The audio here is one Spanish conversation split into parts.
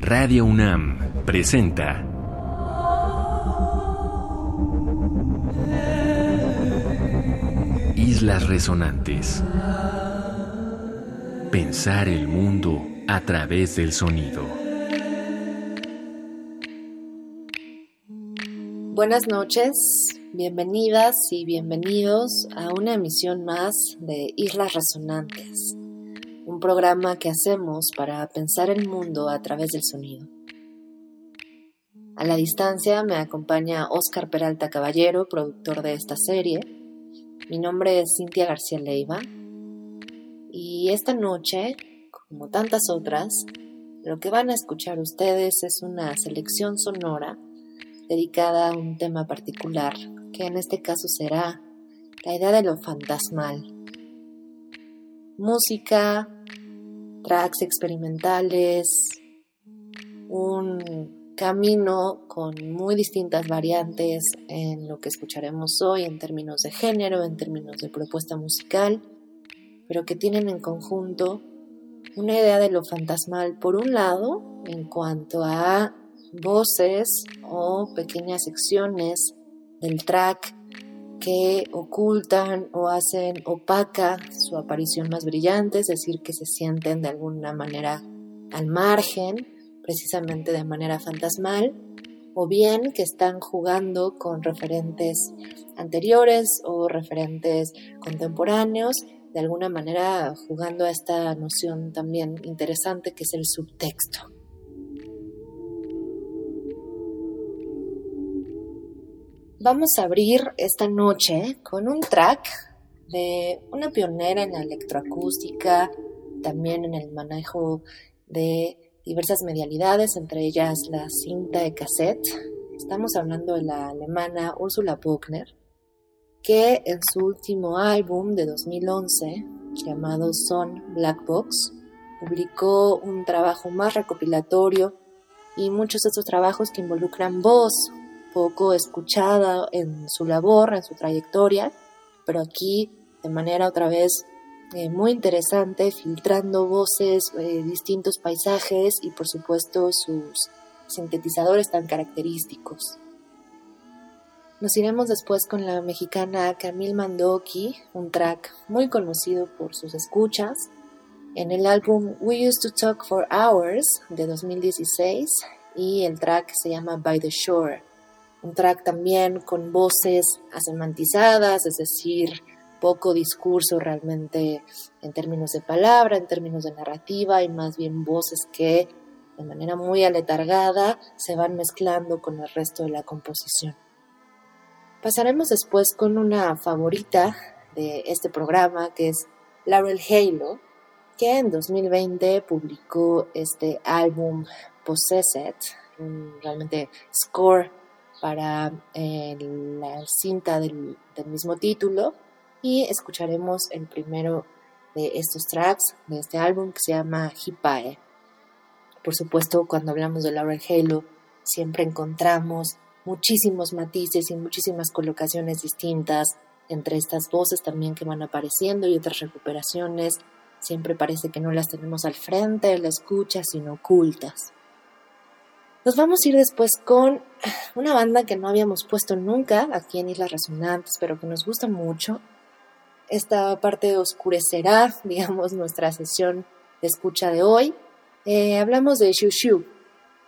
Radio UNAM presenta Islas Resonantes. Pensar el mundo a través del sonido. Buenas noches, bienvenidas y bienvenidos a una emisión más de Islas Resonantes un programa que hacemos para pensar el mundo a través del sonido. A la distancia me acompaña Oscar Peralta Caballero, productor de esta serie. Mi nombre es Cintia García Leiva y esta noche, como tantas otras, lo que van a escuchar ustedes es una selección sonora dedicada a un tema particular, que en este caso será la idea de lo fantasmal. Música, tracks experimentales, un camino con muy distintas variantes en lo que escucharemos hoy en términos de género, en términos de propuesta musical, pero que tienen en conjunto una idea de lo fantasmal por un lado en cuanto a voces o pequeñas secciones del track que ocultan o hacen opaca su aparición más brillante, es decir, que se sienten de alguna manera al margen, precisamente de manera fantasmal, o bien que están jugando con referentes anteriores o referentes contemporáneos, de alguna manera jugando a esta noción también interesante que es el subtexto. Vamos a abrir esta noche con un track de una pionera en la electroacústica, también en el manejo de diversas medialidades, entre ellas la cinta de cassette. Estamos hablando de la alemana Ursula Buchner, que en su último álbum de 2011, llamado Son Black Box, publicó un trabajo más recopilatorio y muchos de estos trabajos que involucran voz, poco escuchada en su labor, en su trayectoria, pero aquí de manera otra vez eh, muy interesante, filtrando voces, eh, distintos paisajes y por supuesto sus sintetizadores tan característicos. Nos iremos después con la mexicana Camille Mandoki, un track muy conocido por sus escuchas, en el álbum We Used to Talk for Hours de 2016 y el track se llama By the Shore un track también con voces asemantizadas, es decir, poco discurso realmente en términos de palabra, en términos de narrativa y más bien voces que de manera muy aletargada se van mezclando con el resto de la composición. Pasaremos después con una favorita de este programa que es Laurel Halo, que en 2020 publicó este álbum Possessed, un realmente score para eh, la cinta del, mismo título y escucharemos el primero de estos tracks de este álbum que se llama Hipae. Por supuesto, cuando hablamos de Laurel Halo, siempre encontramos muchísimos matices y muchísimas colocaciones distintas entre estas voces también que van apareciendo y otras recuperaciones. Siempre parece que no las tenemos al frente de la escucha, sino ocultas. Nos vamos a ir después con una banda que no habíamos puesto nunca aquí en Islas Resonantes, pero que nos gusta mucho. Esta parte oscurecerá, digamos, nuestra sesión de escucha de hoy. Eh, hablamos de Shushu.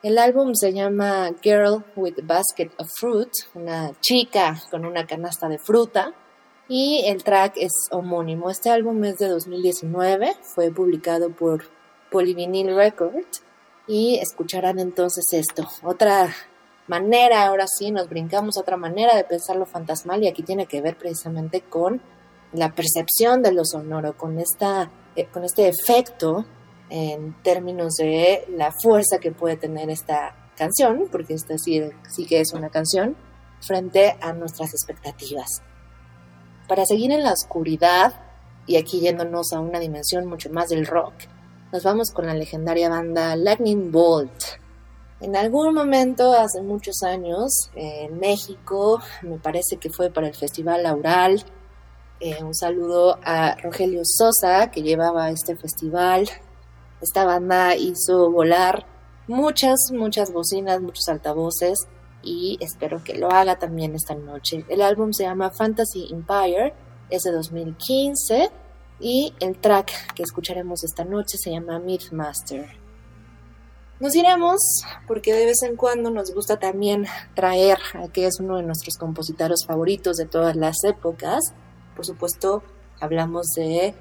El álbum se llama Girl with Basket of Fruit, una chica con una canasta de fruta, y el track es homónimo. Este álbum es de 2019, fue publicado por Polyvinyl Records y escucharán entonces esto. Otra manera, ahora sí, nos brincamos a otra manera de pensar lo fantasmal y aquí tiene que ver precisamente con la percepción de lo sonoro, con, esta, eh, con este efecto en términos de la fuerza que puede tener esta canción, porque esta sí, sí que es una canción, frente a nuestras expectativas. Para seguir en la oscuridad, y aquí yéndonos a una dimensión mucho más del rock, nos vamos con la legendaria banda Lightning Bolt. En algún momento, hace muchos años, en México, me parece que fue para el Festival Aural, Eh, un saludo a Rogelio Sosa, que llevaba este festival. Esta banda hizo volar muchas, muchas bocinas, muchos altavoces y espero que lo haga también esta noche. El álbum se llama Fantasy Empire, es de 2015 y el track que escucharemos esta noche se llama Mythmaster. Nos iremos porque de vez en cuando nos gusta también traer a que es uno de nuestros compositores favoritos de todas las épocas. Por supuesto, hablamos de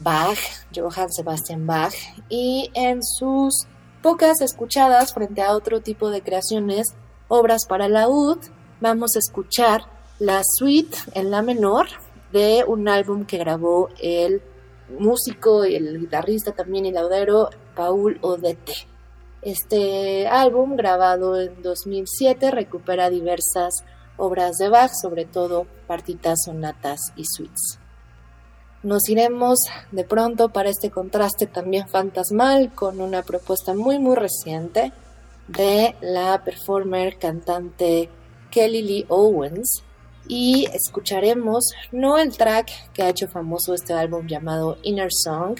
Bach, Johann Sebastian Bach, y en sus pocas escuchadas frente a otro tipo de creaciones, obras para la UD, vamos a escuchar la suite en la menor de un álbum que grabó el músico y el guitarrista también y laudero Paul Odete. Este álbum, grabado en 2007, recupera diversas obras de Bach, sobre todo partitas, sonatas y suites. Nos iremos de pronto para este contraste también fantasmal con una propuesta muy muy reciente de la performer cantante Kelly Lee Owens y escucharemos no el track que ha hecho famoso este álbum llamado Inner Song,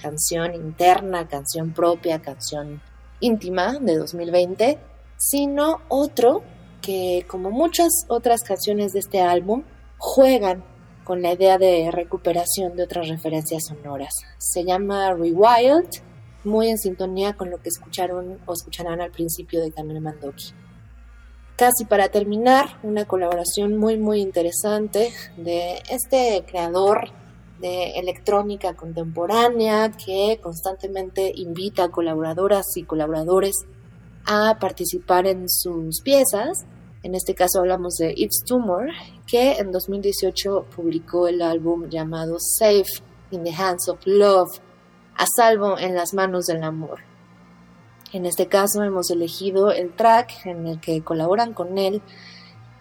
canción interna, canción propia, canción íntima de 2020, sino otro que como muchas otras canciones de este álbum juegan con la idea de recuperación de otras referencias sonoras. Se llama Rewild, muy en sintonía con lo que escucharon o escucharán al principio de Camino Mandoki. Casi para terminar, una colaboración muy muy interesante de este creador de electrónica contemporánea que constantemente invita a colaboradoras y colaboradores a participar en sus piezas en este caso hablamos de It's Tumor, que en 2018 publicó el álbum llamado Safe in the Hands of Love, a salvo en las manos del amor. En este caso hemos elegido el track en el que colaboran con él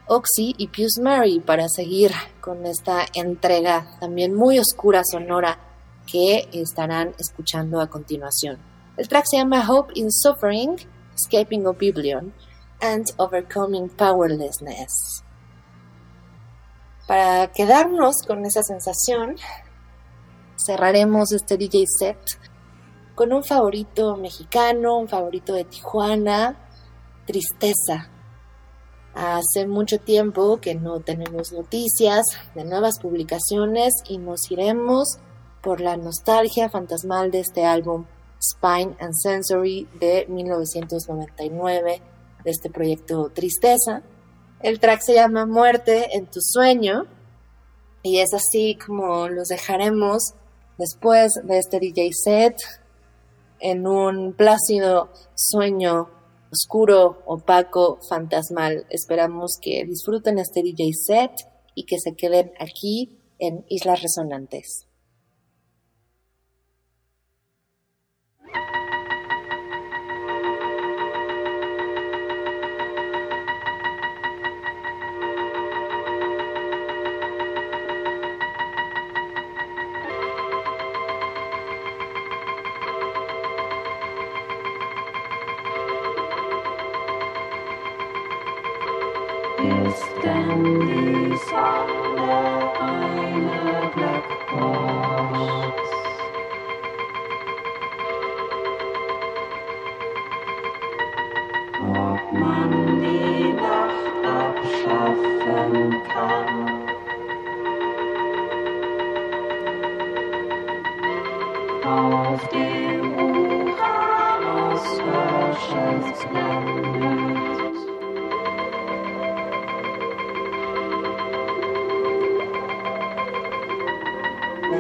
Oxy y Pius Mary para seguir con esta entrega también muy oscura sonora que estarán escuchando a continuación. El track se llama Hope in Suffering, Escaping Oblivion and Overcoming Powerlessness. Para quedarnos con esa sensación, cerraremos este DJ set con un favorito mexicano, un favorito de Tijuana, Tristeza. Hace mucho tiempo que no tenemos noticias de nuevas publicaciones y nos iremos por la nostalgia fantasmal de este álbum Spine and Sensory de 1999 de este proyecto Tristeza. El track se llama Muerte en tu sueño y es así como los dejaremos después de este DJ set en un plácido sueño oscuro, opaco, fantasmal. Esperamos que disfruten este DJ set y que se queden aquí en Islas Resonantes.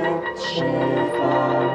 looked she far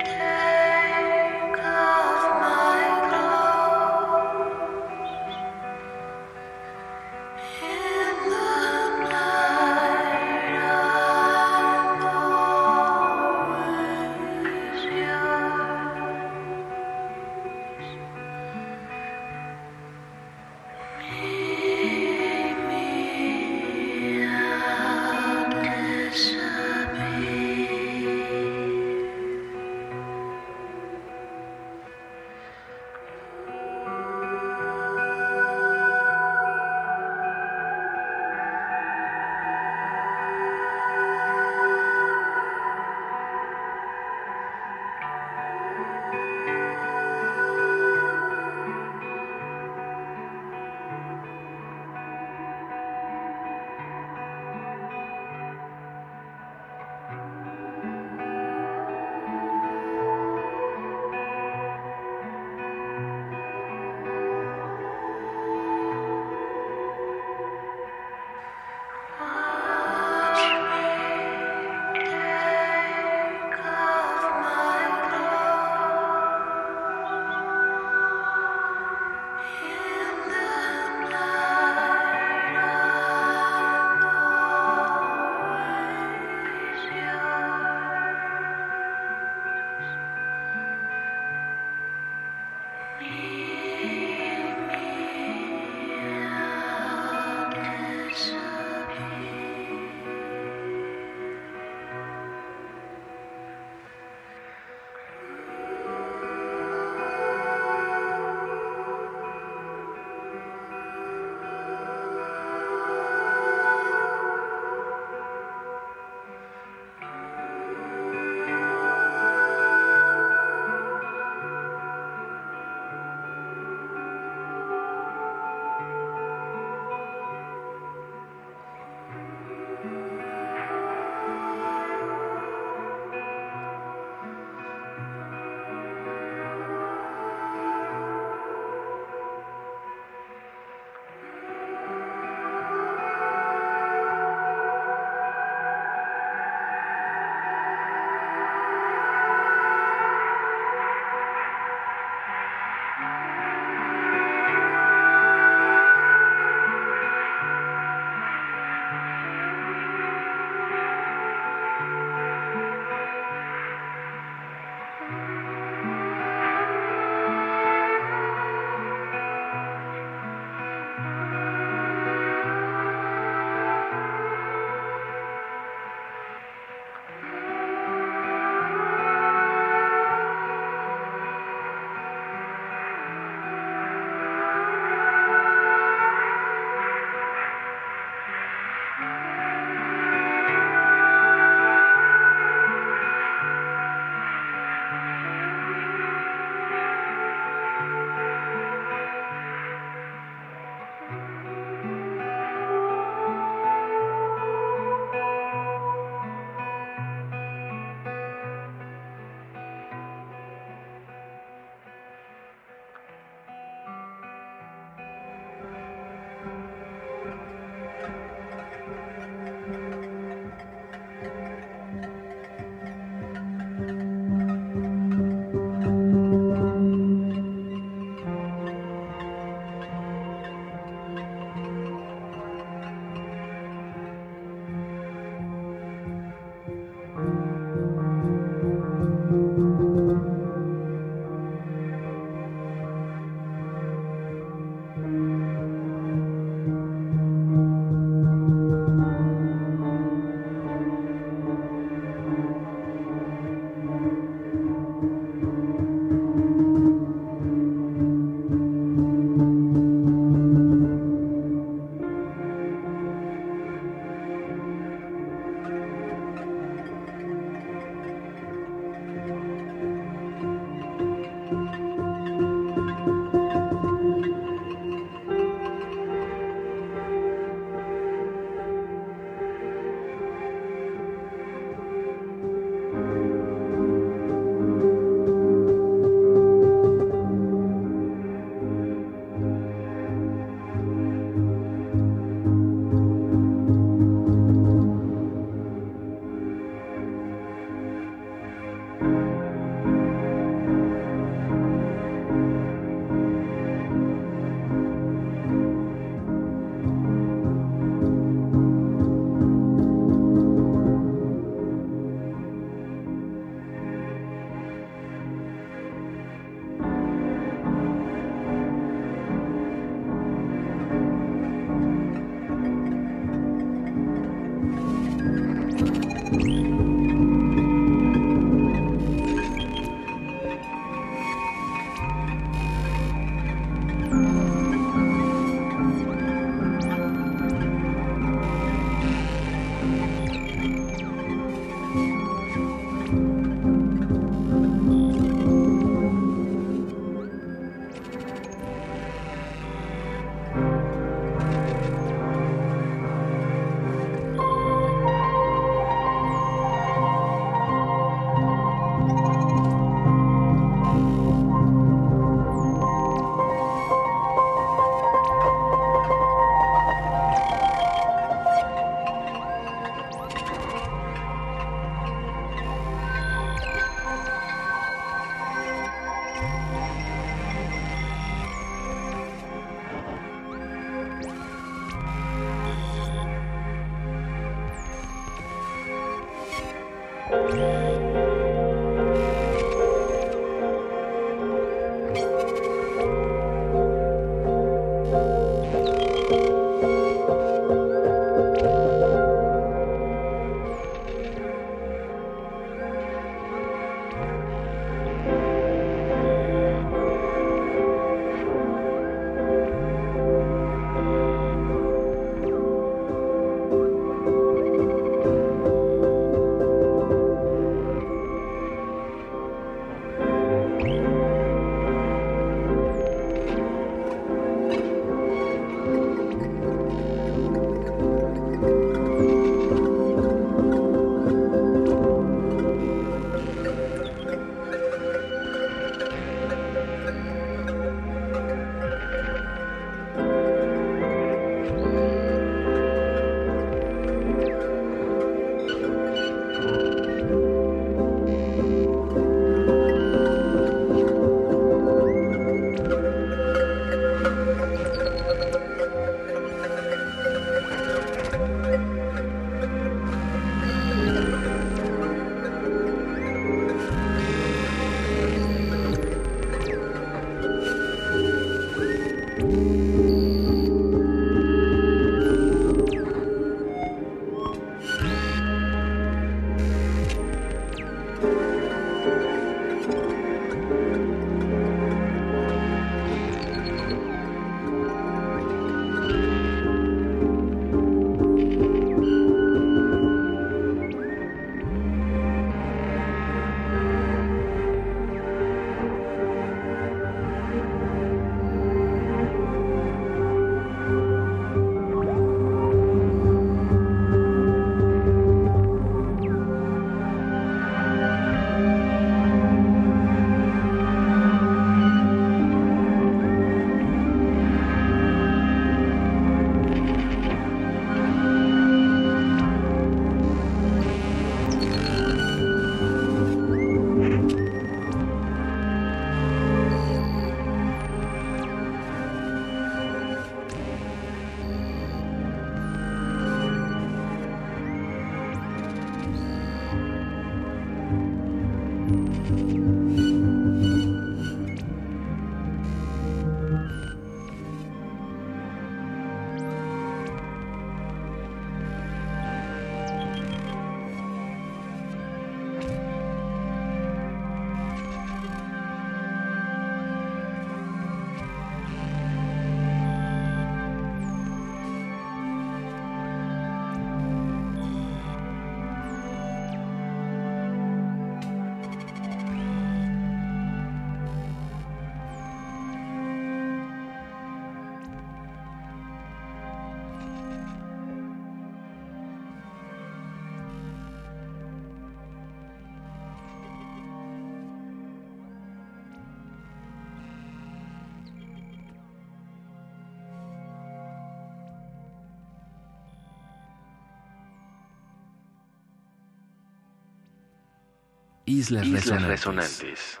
Islas, resonantes.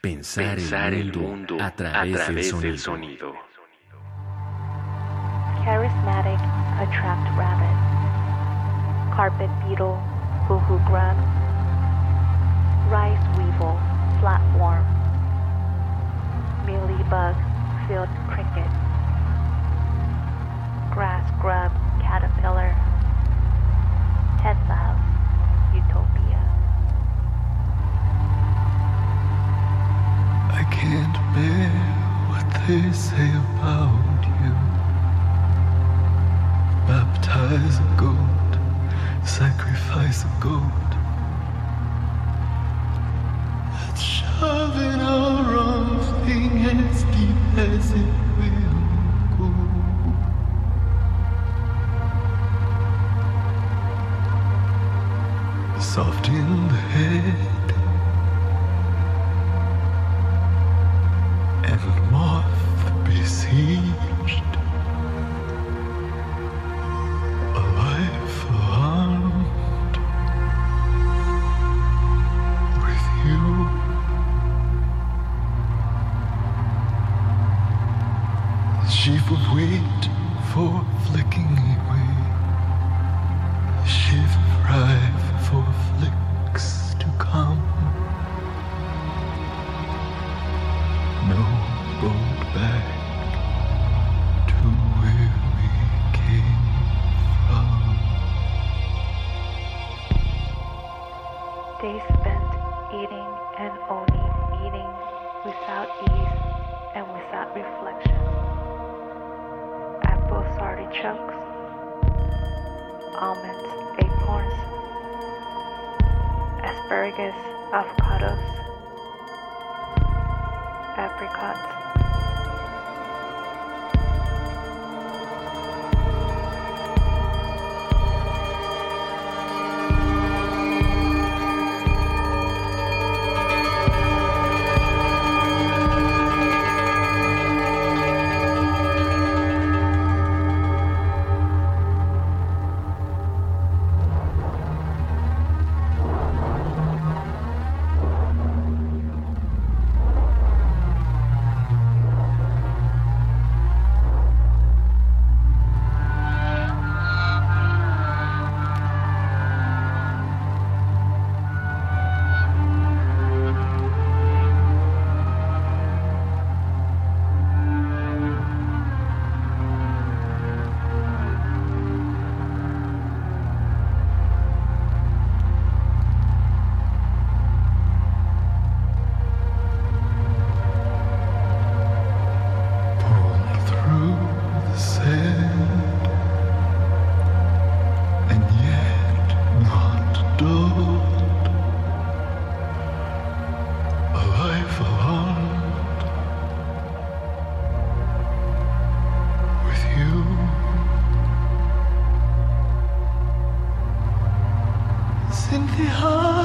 Pensar, el, mundo a través, del, sonido. Charismatic, attract rabbit. Carpet beetle, hoo-hoo grub. Rice weevil, flatworm. Mealybug, field cricket. Artichokes, almonds, acorns, asparagus, avocados, apricots. in the heart.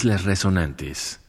Islas Resonantes.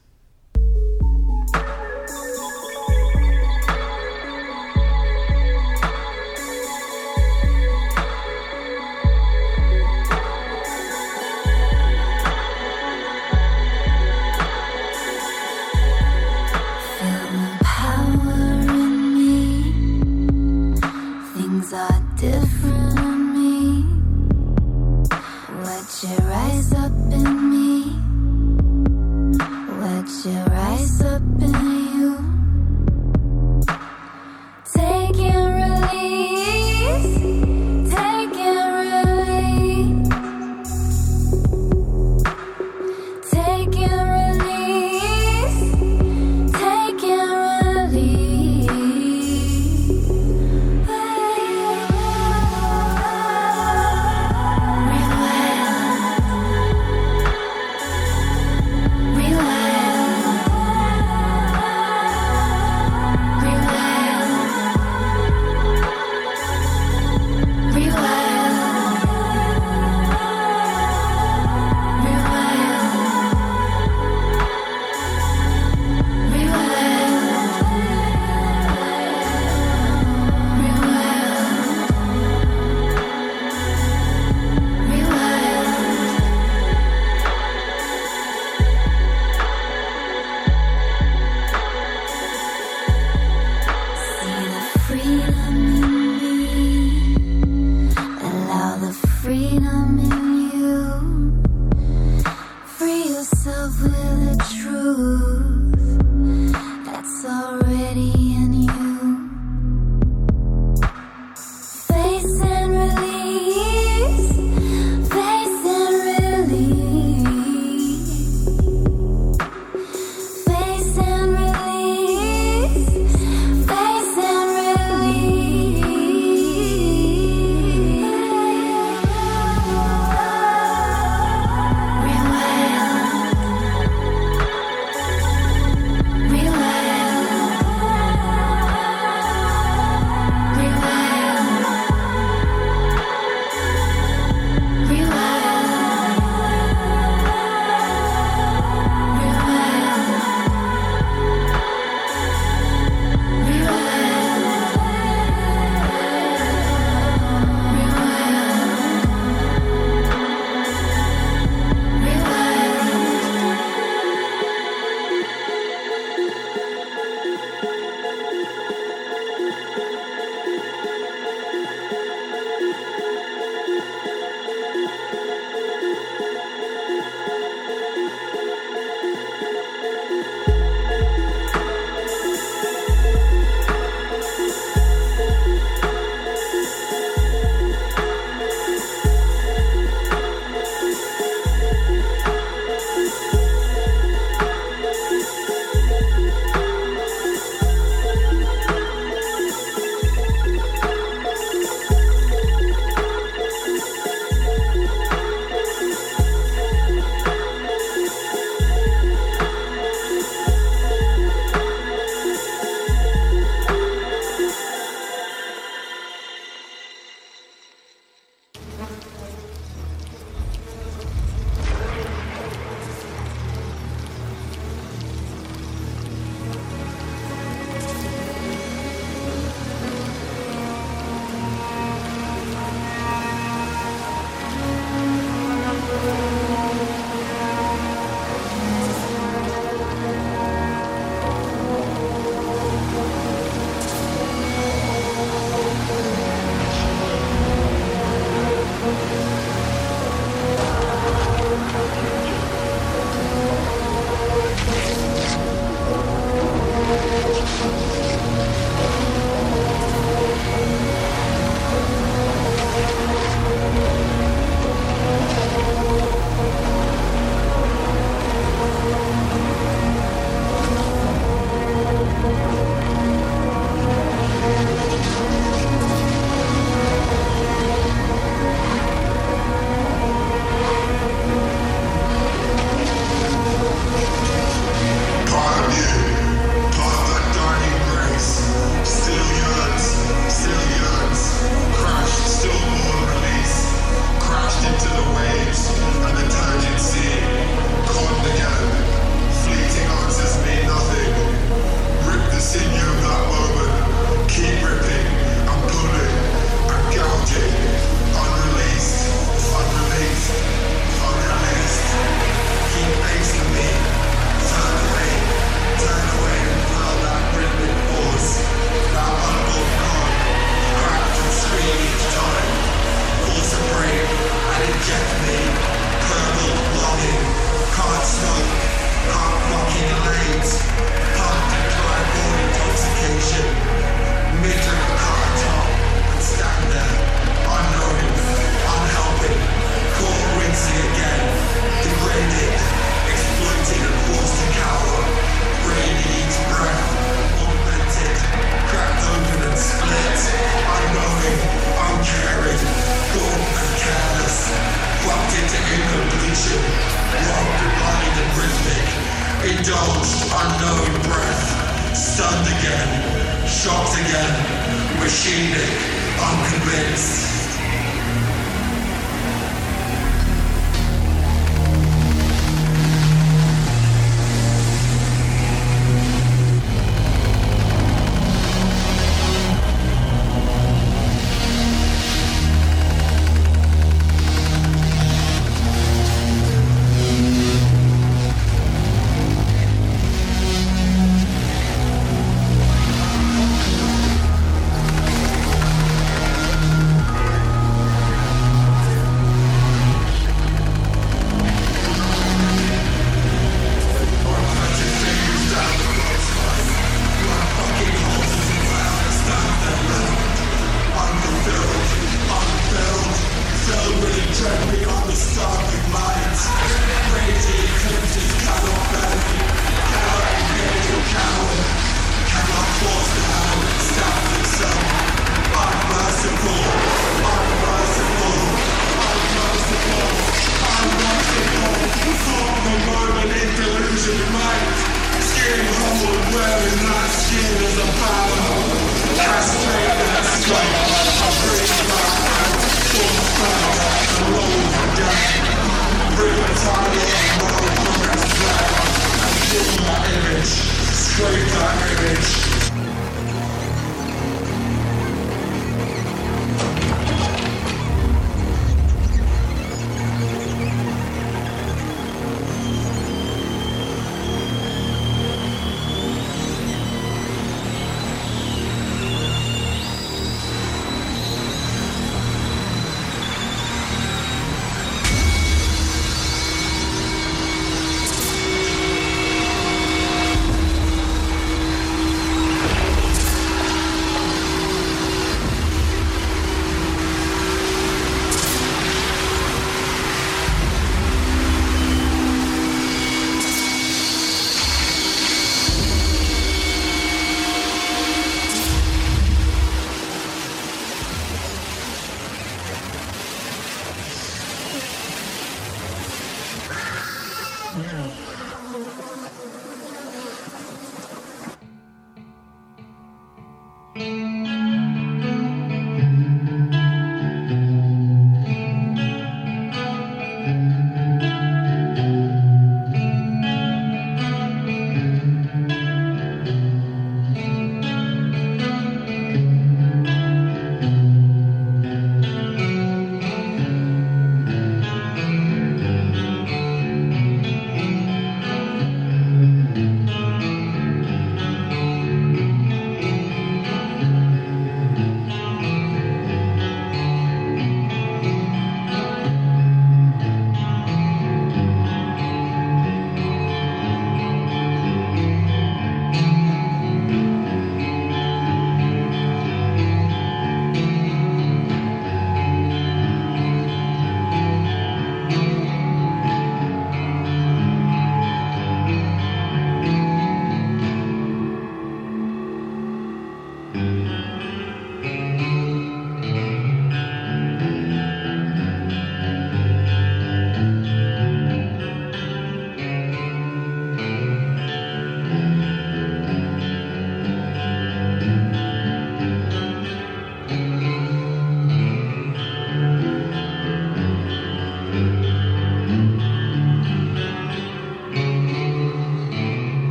you rise up and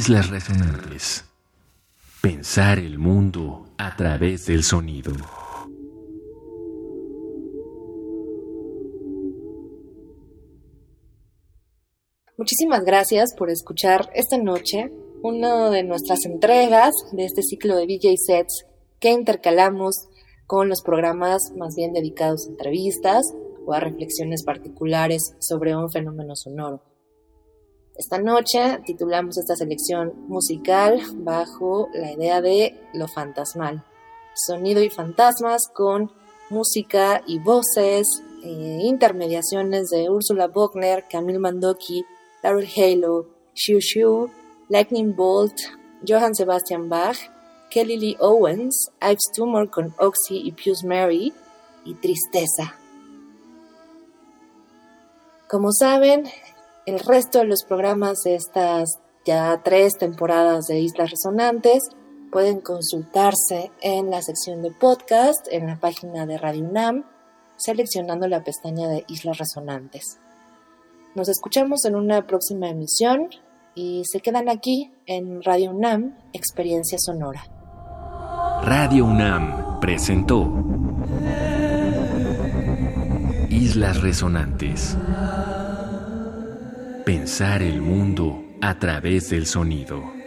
Islas Resonantes. Pensar el mundo a través del sonido. Muchísimas gracias por escuchar esta noche una de nuestras entregas de este ciclo de DJ sets que intercalamos con los programas más bien dedicados a entrevistas o a reflexiones particulares sobre un fenómeno sonoro. Esta noche titulamos esta selección musical bajo la idea de lo fantasmal, sonido y fantasmas con música y voces, eh, intermediaciones de Ursula Buchner, Camille Mandoki, Daryl Halo, Xiu Xiu, Lightning Bolt, Johann Sebastian Bach, Kelly Lee Owens, Ives Tumor con Oxy y Pius Mary y Tristeza. Como saben, el resto de los programas de estas ya tres temporadas de Islas Resonantes pueden consultarse en la sección de podcast en la página de Radio UNAM, seleccionando la pestaña de Islas Resonantes. Nos escuchamos en una próxima emisión y se quedan aquí en Radio UNAM, Experiencia Sonora. Radio UNAM presentó Islas Resonantes. Pensar el mundo a través del sonido.